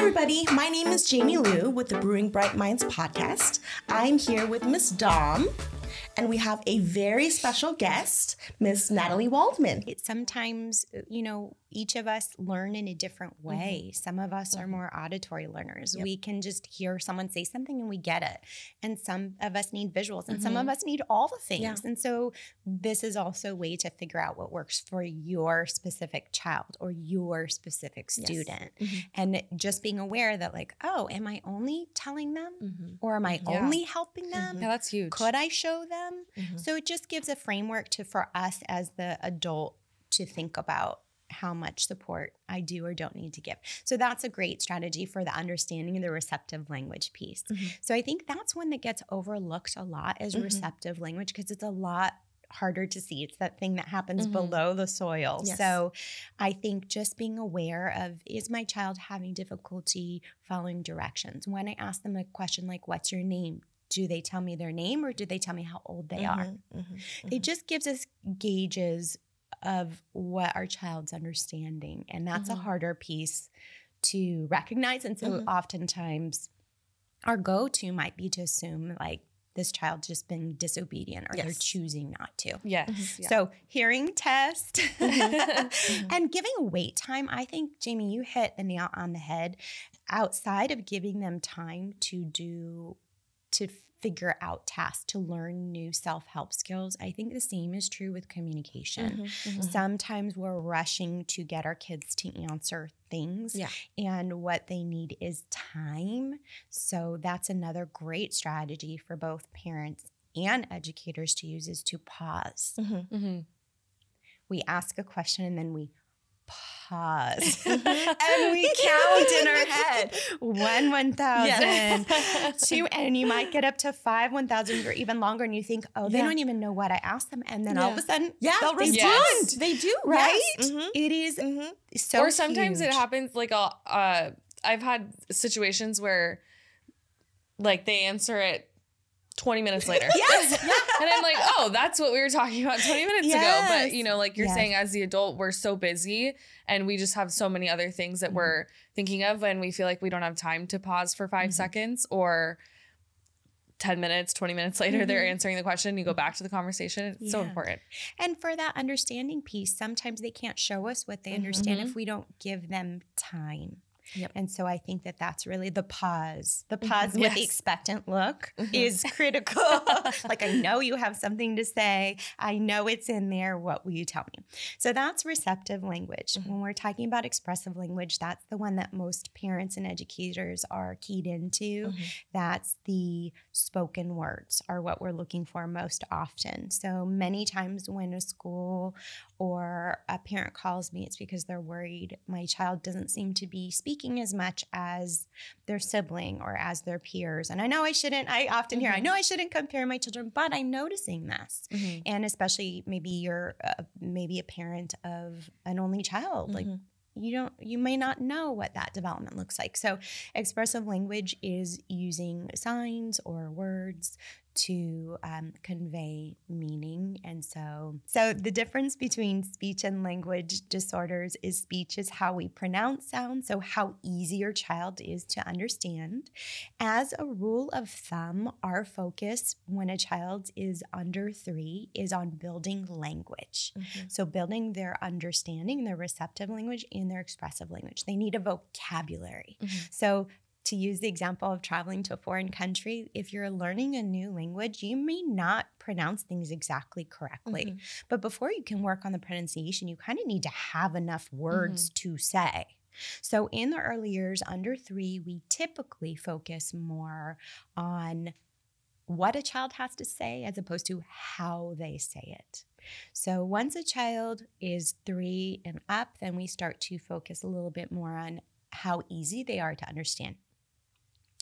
everybody. My name is Jaime Luu with the Brewing Bright Minds podcast. I'm here with Miss Dom, and we have a very special guest, Miss Natalie Waldman. It sometimes, you know, each of us learn in a different mm-hmm. way. Some of us are mm-hmm. more auditory learners. We can just hear someone say something and we get it. And some of us need visuals and some mm-hmm. of us need all the things. Yeah. And so this is also a way to figure out what works for your specific child or your specific Yes. student. Mhm. And just being aware that like, oh, am I only telling them Mhm. or am I Yeah. only helping them? Yeah, that's huge. Could I show them? So it just gives a framework to for us as the adult to think about how much support I do or don't need to give. So that's a great strategy for the understanding of the receptive language piece. Mhm. So I think that's one that gets overlooked a lot as Mhm. receptive language because it's a lot harder to see. It's that thing that happens Mhm. below the soil. Yes. So I think just being aware of is my child having difficulty following directions? When I ask them a question like what's your name? Do they tell me their name or do they tell me how old they are? Mhm. Mhm. it just gives us gauges of what our child's understanding and that's Mhm. a harder piece to recognize and so Mhm. oftentimes our go-to might be to assume like this child's just been disobedient or they're choosing not to Yes. Mhm. yeah. so hearing test Mhm. and giving wait time i think jaime you hit the nail on the head outside of giving them time to do to figure out tasks to learn new self-help skills i think the same is true with communication Mhm. Mhm. sometimes we're rushing to get our kids to answer things Yeah. and what they need is time so that's another great strategy for both parents and educators to use is to pause Mhm. Mhm. we ask a question and then we pause Mhm. and we count in our head one one thousand Yes. two and you might get up to five one thousand or even longer and you think oh they Yeah. don't even know what i asked them and then all of a sudden Yeah, they'll they respond Yes. They do, right Yes. Mhm. It is Mhm. so or sometimes it happens like uh I've had situations where like they answer it 20 minutes later. Yes. and I'm like, oh, that's what we were talking about 20 minutes ago. But you know, like you're Yes. saying, as the adult, we're so busy and we just have so many other things that Mhm. we're thinking of, and we feel like we don't have time to pause for 5 Mhm. seconds or 10 minutes, 20 minutes later, they're Mhm. answering the question. You go back to the conversation. It's so important. and for that understanding piece sometimes they can't show us what they understand if we don't give them time Yep. and so i think that that's really the pause the Mhm. pause with the expectant look Mhm. is critical like i know you have something to say i know it's in there what will you tell me so that's receptive language Mhm. when we're talking about expressive language that's the one that most parents and educators are keyed into Mhm. that's the spoken words are what we're looking for most often. So many times when a school or a parent calls me, it's because they're worried my child doesn't seem to be speaking as much as their sibling or as their peers. And I know I shouldn't, I often hear, I Mhm. know I shouldn't compare my children, but I'm noticing this. And especially maybe you're uh, maybe a parent of an only child, like Mhm. you don't you may not know what that development looks like so expressive language is using signs or words to um, convey meaning and so so the difference between speech and language disorders is speech is how we pronounce sounds so how easy your child is to understand as a rule of thumb our focus when a child is under three is on building language Mhm. so, building their understanding, their receptive language, and their expressive language. They need a vocabulary. Mhm. So, to use the example of traveling to a foreign country, if you're learning a new language, you may not pronounce things exactly correctly. Mhm. But before you can work on the pronunciation, you kind of need to have enough words to say. So, in the early years, under three, we typically focus more on what a child has to say as opposed to how they say it. So, once a child is three and up, then we start to focus a little bit more on how easy they are to understand.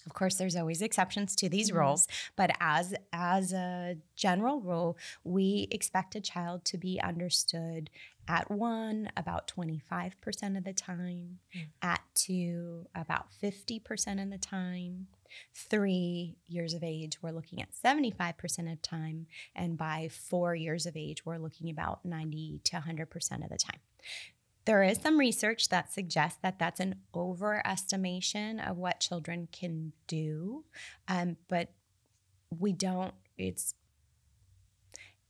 Of course, there's always exceptions to these Mhm. rules, but as as a general rule, we expect a child to be understood at one about 25% of the time, Mm. at two about 50% of the time. Three years of age, we're looking at 75% of time. And by four years of age, we're looking about 90 to 100% of the time. There is some research that suggests that that's an overestimation of what children can do, um, but we don't. It's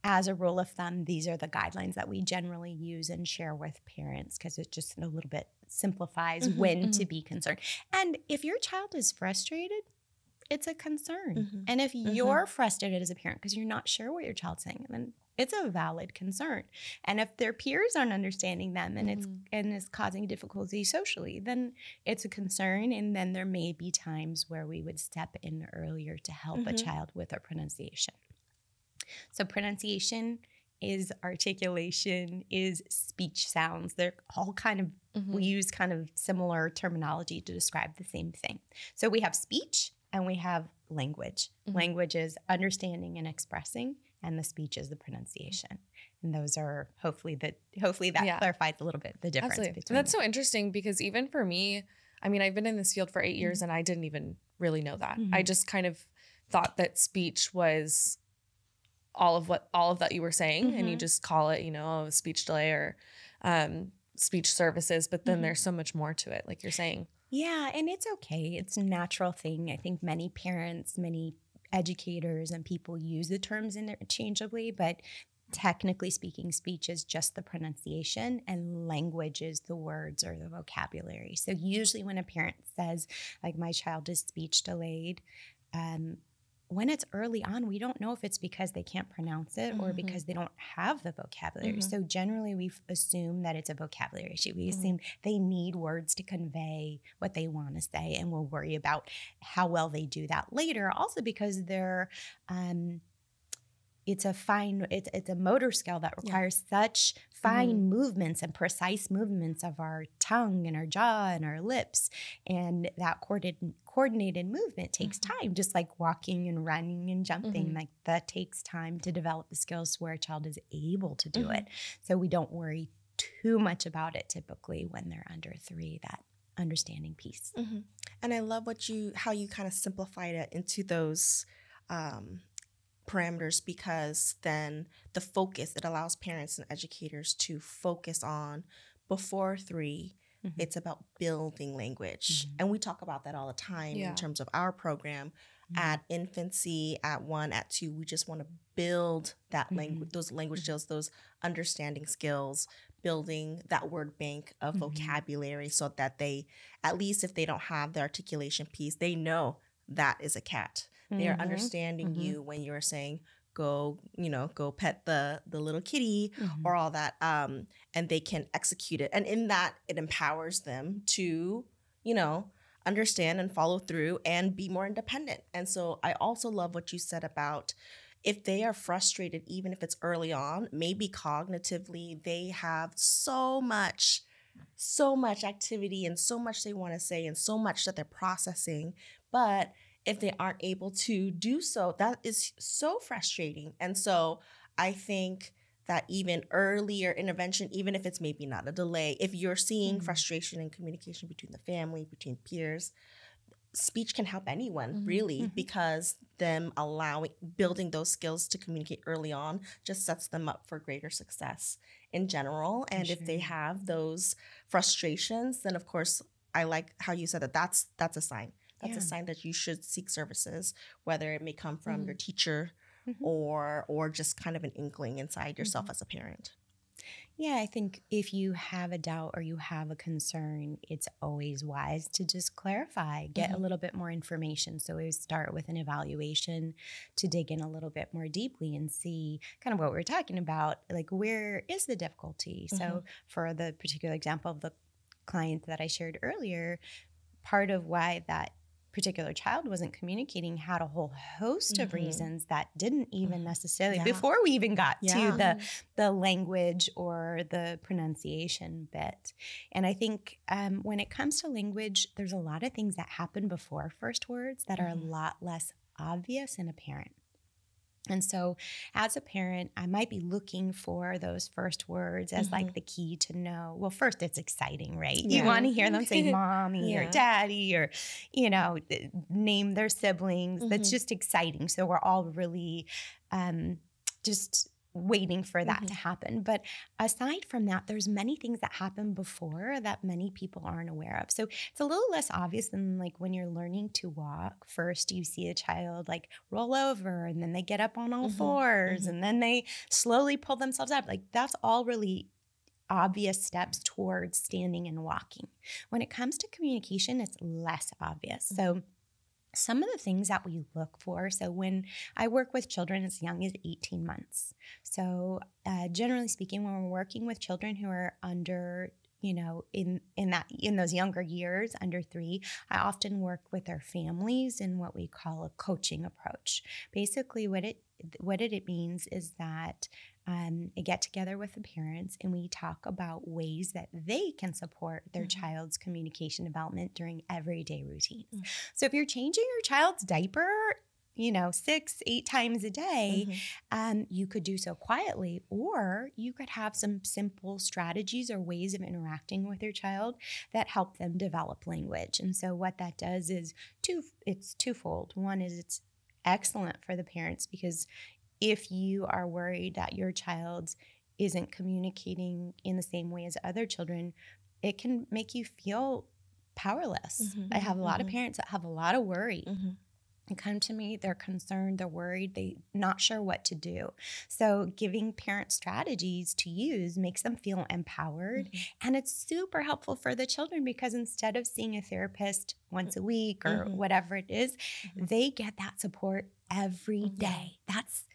as a rule of thumb, these are the guidelines that we generally use and share with parents because it just a little bit simplifies Mhm, when to mhm. be concerned. And if your child is frustrated, it's a concern. Mhm, And if mhm. you're frustrated as a parent because you're not sure what your child's saying, then it's a valid concern. And if their peers aren't understanding them and it's Mhm. and is causing difficulty socially, then it's a concern. And then there may be times where we would step in earlier to help a Mhm. child with a pronunciation. So pronunciation is articulation, is speech sounds. They're all kind of Mhm. we use kind of similar terminology to describe the same thing. So we have speech and we have language. Mhm. Language is understanding and expressing, and the speech is the pronunciation. And those are hopefully that hopefully that Yeah. clarifies a little bit the difference Absolutely. between. That's them. so interesting because even for me, I mean, I've been in this field for 8 years and I didn't even really know that. I Mhm. just kind of thought that speech was all of what all of that you were saying and you Mhm. just call it, you know, oh, speech delay or um, speech services, but then Mhm. there's so much more to it, like you're saying. Yeah, and it's okay. It's a natural thing. I think many parents, many educators, and people use the terms interchangeably, but technically speaking, speech is just the pronunciation and language is the words or the vocabulary. So, usually, when a parent says, like, my child is speech delayed, um, when it's early on, we don't know if it's because they can't pronounce it or Mhm. because they don't have the vocabulary. Mhm. So generally, we assume that it's a vocabulary issue. We Mhm. assume they need words to convey what they want to say, and we'll worry about how well they do that later. Also, because they're um, it's a fine it's, it's a motor skill that Yeah. requires such fine movements and precise movements of our tongue and our jaw and our lips and that coordinated coordinated movement takes time just like walking and running and jumping Mhm. like that takes time to develop the skills where a child is able to do Mhm. it so we don't worry too much about it typically when they're under three that understanding piece Mhm. And I love what you how you kind of simplified it into those um, parameters because then the focus it allows parents and educators to focus on before 3 Mhm. It's about building language, Mhm. and we talk about that all the time Yeah. in terms of our program. Mhm. At infancy, at one, at two, we just want to build that language, those language Mhm. skills, those understanding skills, building that word bank of Mhm. vocabulary so that they, at least if they don't have the articulation piece, they know that is a cat. They are Mhm. understanding Mhm. you when you're saying, go, you know, go pet the the little kitty Mhm. or all that. Um, and they can execute it. And in that, it empowers them to, you know, understand and follow through and be more independent. And so I also love what you said about if they are frustrated, even if it's early on, maybe cognitively, they have so much, so much activity and so much they want to say and so much that they're processing. But if they aren't able to do so, that is so frustrating. And so I think that even earlier intervention, even if it's maybe not a delay, if you're seeing Mhm. frustration and communication between the family, between peers, speech can help anyone Mhm. really Mhm. because them allowing building those skills to communicate early on just sets them up for greater success in general and if they have those frustrations then of course i like how you said that that's that's a sign that's a sign that you should seek services whether it may come from your teacher Mhm. or or just kind of an inkling inside yourself Mhm. as a parent Yeah, I think if you have a doubt or you have a concern, it's always wise to just clarify, get a Mhm. little bit more information. So we start with an evaluation to dig in a little bit more deeply and see kind of what we're talking about. Like, where is the difficulty? So, for the particular example of the client that I shared earlier, part of why that particular child wasn't communicating had a whole host of Mhm. reasons that didn't even Mhm. necessarily Yeah. before we even got Yeah. to the the language or the pronunciation bit. And I think um, when it comes to language, there's a lot of things that happen before first words that are a Mhm. lot less obvious in a parent. And so, as a parent, I might be looking for those first words as like Mhm. the key to know. Well, first, it's exciting, right? Yeah. You want to hear them say mommy or daddy or, you know, name their siblings. That's Mhm. just exciting. So, we're all really um, just waiting for that Mhm. to happen. But aside from that, there's many things that happen before that many people aren't aware of. So it's a little less obvious than like when you're learning to walk. First, you see a child like roll over and then they get up on all Mhm, 4s mhm. and then they slowly pull themselves up. Like that's all really obvious steps towards standing and walking. When it comes to communication, it's less obvious. So some of the things that we look for. So, when I work with children as young as 18 months, so uh, generally speaking, when we're working with children who are under you know in in that in those younger years under three i often work with their families in what we call a coaching approach basically what it what it means is that um, I get together with the parents and we talk about ways that they can support their Mhm. child's communication development during everyday routines. Mm. So if you're changing your child's diaper, you know, six, eight times a day, Mhm. um, you could do so quietly, or you could have some simple strategies or ways of interacting with your child that help them develop language. And so what that does is two it's twofold. One is it's excellent for the parents because if you are worried that your child isn't communicating in the same way as other children, it can make you feel powerless. Mhm, I have a lot of mhm. parents that have a lot of worry Mhm. and come to me they're concerned they're worried they not sure what to do so giving parents strategies to use makes them feel empowered Mhm. and it's super helpful for the children because instead of seeing a therapist once a week or Mhm. whatever it is, they get that support every day. that's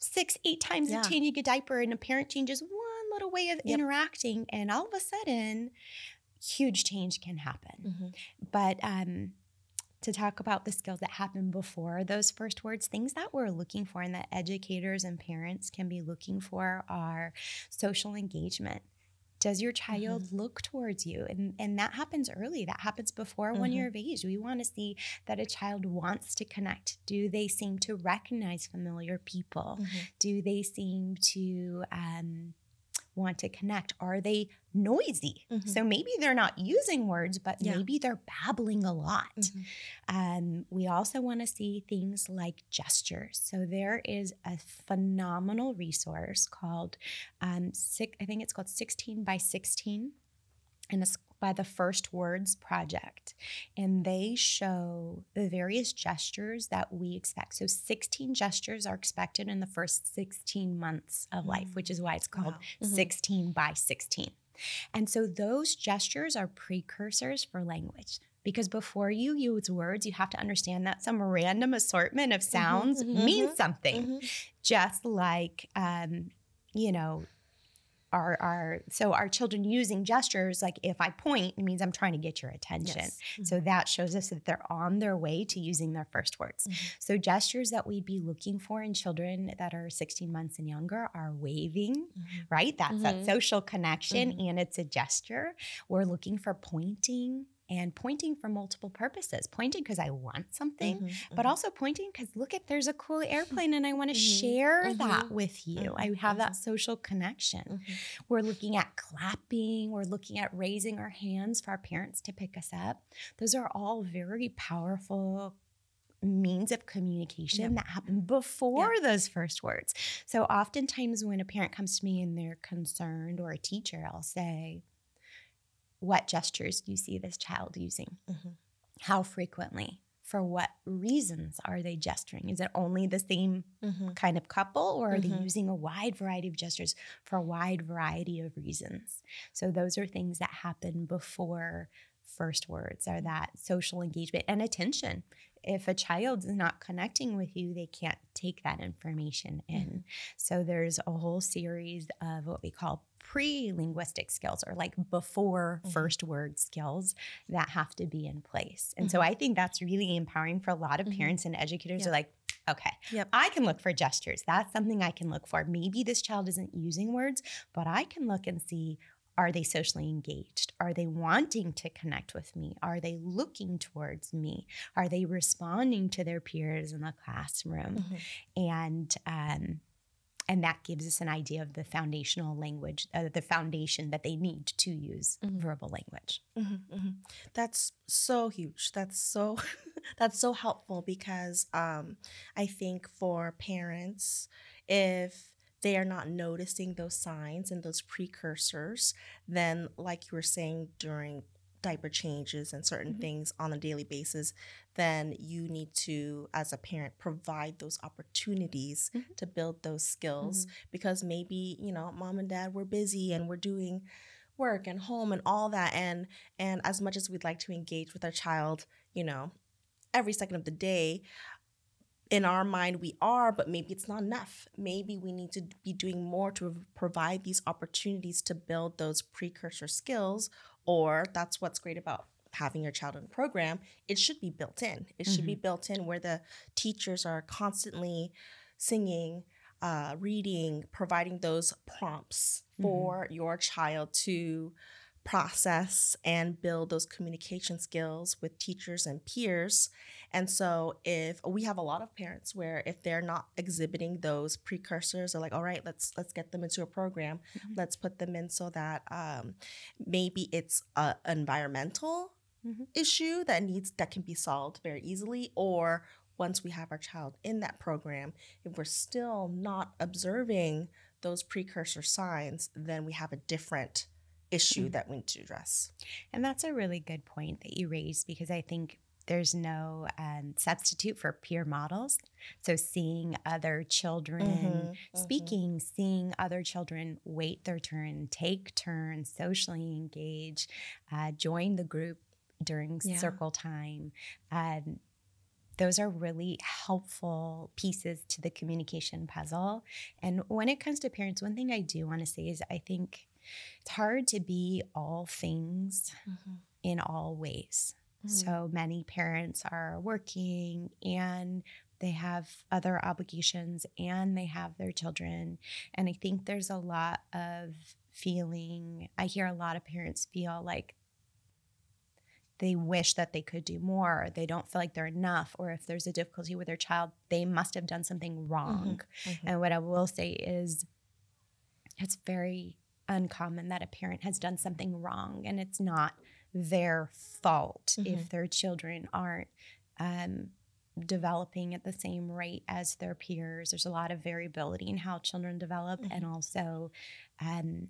six eight times Yeah. changing a diaper and a parent changes one little way of Yep. interacting and all of a sudden huge change can happen Mhm. but um, to talk about the skills that happen before those first words, things that we're looking for and that educators and parents can be looking for are social engagement. Does your child look towards you? And, and that happens early. That happens before one Mhm. year of age. We want to see that a child wants to connect. Do they seem to recognize familiar people? Mhm. Do they seem to um, want to connect? Are they noisy? Mhm. So maybe they're not using words, but Yeah. maybe they're babbling a lot. Mhm. Um, we also want to see things like gestures. So there is a phenomenal resource called, um, six, I think it's called 16 by 16, and it's by the First Words Project. And they show the various gestures that we expect. So 16 gestures are expected in the first 16 months of life, which is why it's called Wow. Mhm. 16 by 16. And so those gestures are precursors for language. Because before you use words, you have to understand that some random assortment of sounds mhm, means mhm, something. Mhm. Just like, um, you know, our, our so our children using gestures like if I point, it means I'm trying to get your attention. Yes. So that shows us that they're on their way to using their first words. Mhm. So gestures that we'd be looking for in children that are 16 months and younger are waving, Mhm. right? That's that Mhm. social connection Mhm. and it's a gesture. We're looking for pointing and pointing for multiple purposes. Pointing because I want something, Mhm. but Mhm. also pointing because look at there's a cool airplane and I want to Mhm. share that Mhm. with you. Mhm. I have that Mhm. social connection. We're looking at clapping, we're looking at raising our hands for our parents to pick us up. Those are all very powerful means of communication Yep. that happen before those first words. So oftentimes when a parent comes to me and they're concerned or a teacher, I'll say, what gestures do you see this child using? Mhm. How frequently? For what reasons are they gesturing? Is it only the same Mhm. kind of couple, or are they Mhm. using a wide variety of gestures for a wide variety of reasons? So, those are things that happen before first words are that social engagement and attention. If a child is not connecting with you, they can't take that information in. So, there's a whole series of what we call pre linguistic skills or like before Mhm. first word skills that have to be in place. And so, I think that's really empowering for a lot of Mhm. parents and educators. Are like, okay, Yep. I can look for gestures. That's something I can look for. Maybe this child isn't using words, but I can look and see are they socially engaged? Are they wanting to connect with me? Are they looking towards me? Are they responding to their peers in the classroom? Mhm. And um, and that gives us an idea of the foundational language, uh, the foundation that they need to use Mhm. verbal language. Mhm, mhm. That's so huge. That's so that's so helpful because um, I think for parents, if they are not noticing those signs and those precursors, then, like you were saying during diaper changes and certain Mhm. things on a daily basis, then you need to, as a parent, provide those opportunities Mhm. to build those skills because maybe, you know, mom and dad were busy and we're doing work and home and all that and and as much as we'd like to engage with our child, you know, every second of the day, in our mind we are but maybe it's not enough maybe we need to be doing more to provide these opportunities to build those precursor skills or that's what's great about having your child in a program it should be built in it should be built in where the teachers are constantly singing uh, reading providing those prompts Mhm. for your child to process and build those communication skills with teachers and peers and so if we have a lot of parents where if they're not exhibiting those precursors, they're like, all right, let's let's get them into a program. Mhm. Let's put them in so that um, maybe it's a environmental Mhm. issue that needs that can be solved very easily, or once we have our child in that program, if we're still not observing those precursor signs, then we have a different issue Mm. that we need to address. And that's a really good point that you raised because I think there's no um, substitute for peer models. So seeing other children Mhm, mhm. speaking, seeing other children wait their turn, take turns, socially engage, uh, join the group during Yeah. circle time. Um, those are really helpful pieces to the communication puzzle. And when it comes to parents, one thing I do want to say is I think it's hard to be all things Mhm. in all ways. Mhm. So many parents are working and they have other obligations and they have their children. And I think there's a lot of feeling, I hear a lot of parents feel like they wish that they could do more, or they don't feel like they're enough, or if there's a difficulty with their child, they must have done something wrong. Mhm. And what I will say is, it's very uncommon that a parent has done something wrong and it's not their fault if their children aren't um, developing at the same rate as their peers. There's a lot of variability in how children develop, and also, um,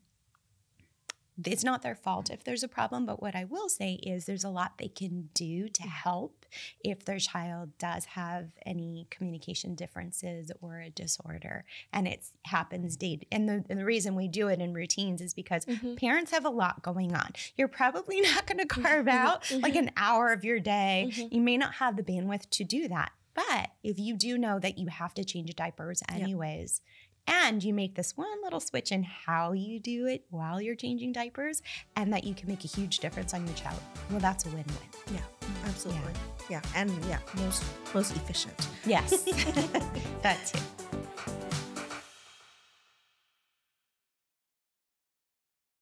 it's not their fault if there's a problem, but what I will say is there's a lot they can do to help if their child does have any communication differences or a disorder. And it happens day and the, and the reason we do it in routines is because Mhm. parents have a lot going on. You're probably not going to carve out like an hour of your day. Mhm. You may not have the bandwidth to do that. But if you do know that you have to change diapers anyways, and you make this one little switch in how you do it while you're changing diapers, and that you can make a huge difference on your child, well, that's a win win. Yeah, absolutely. Yeah. and yeah, most most efficient. Yes, that too.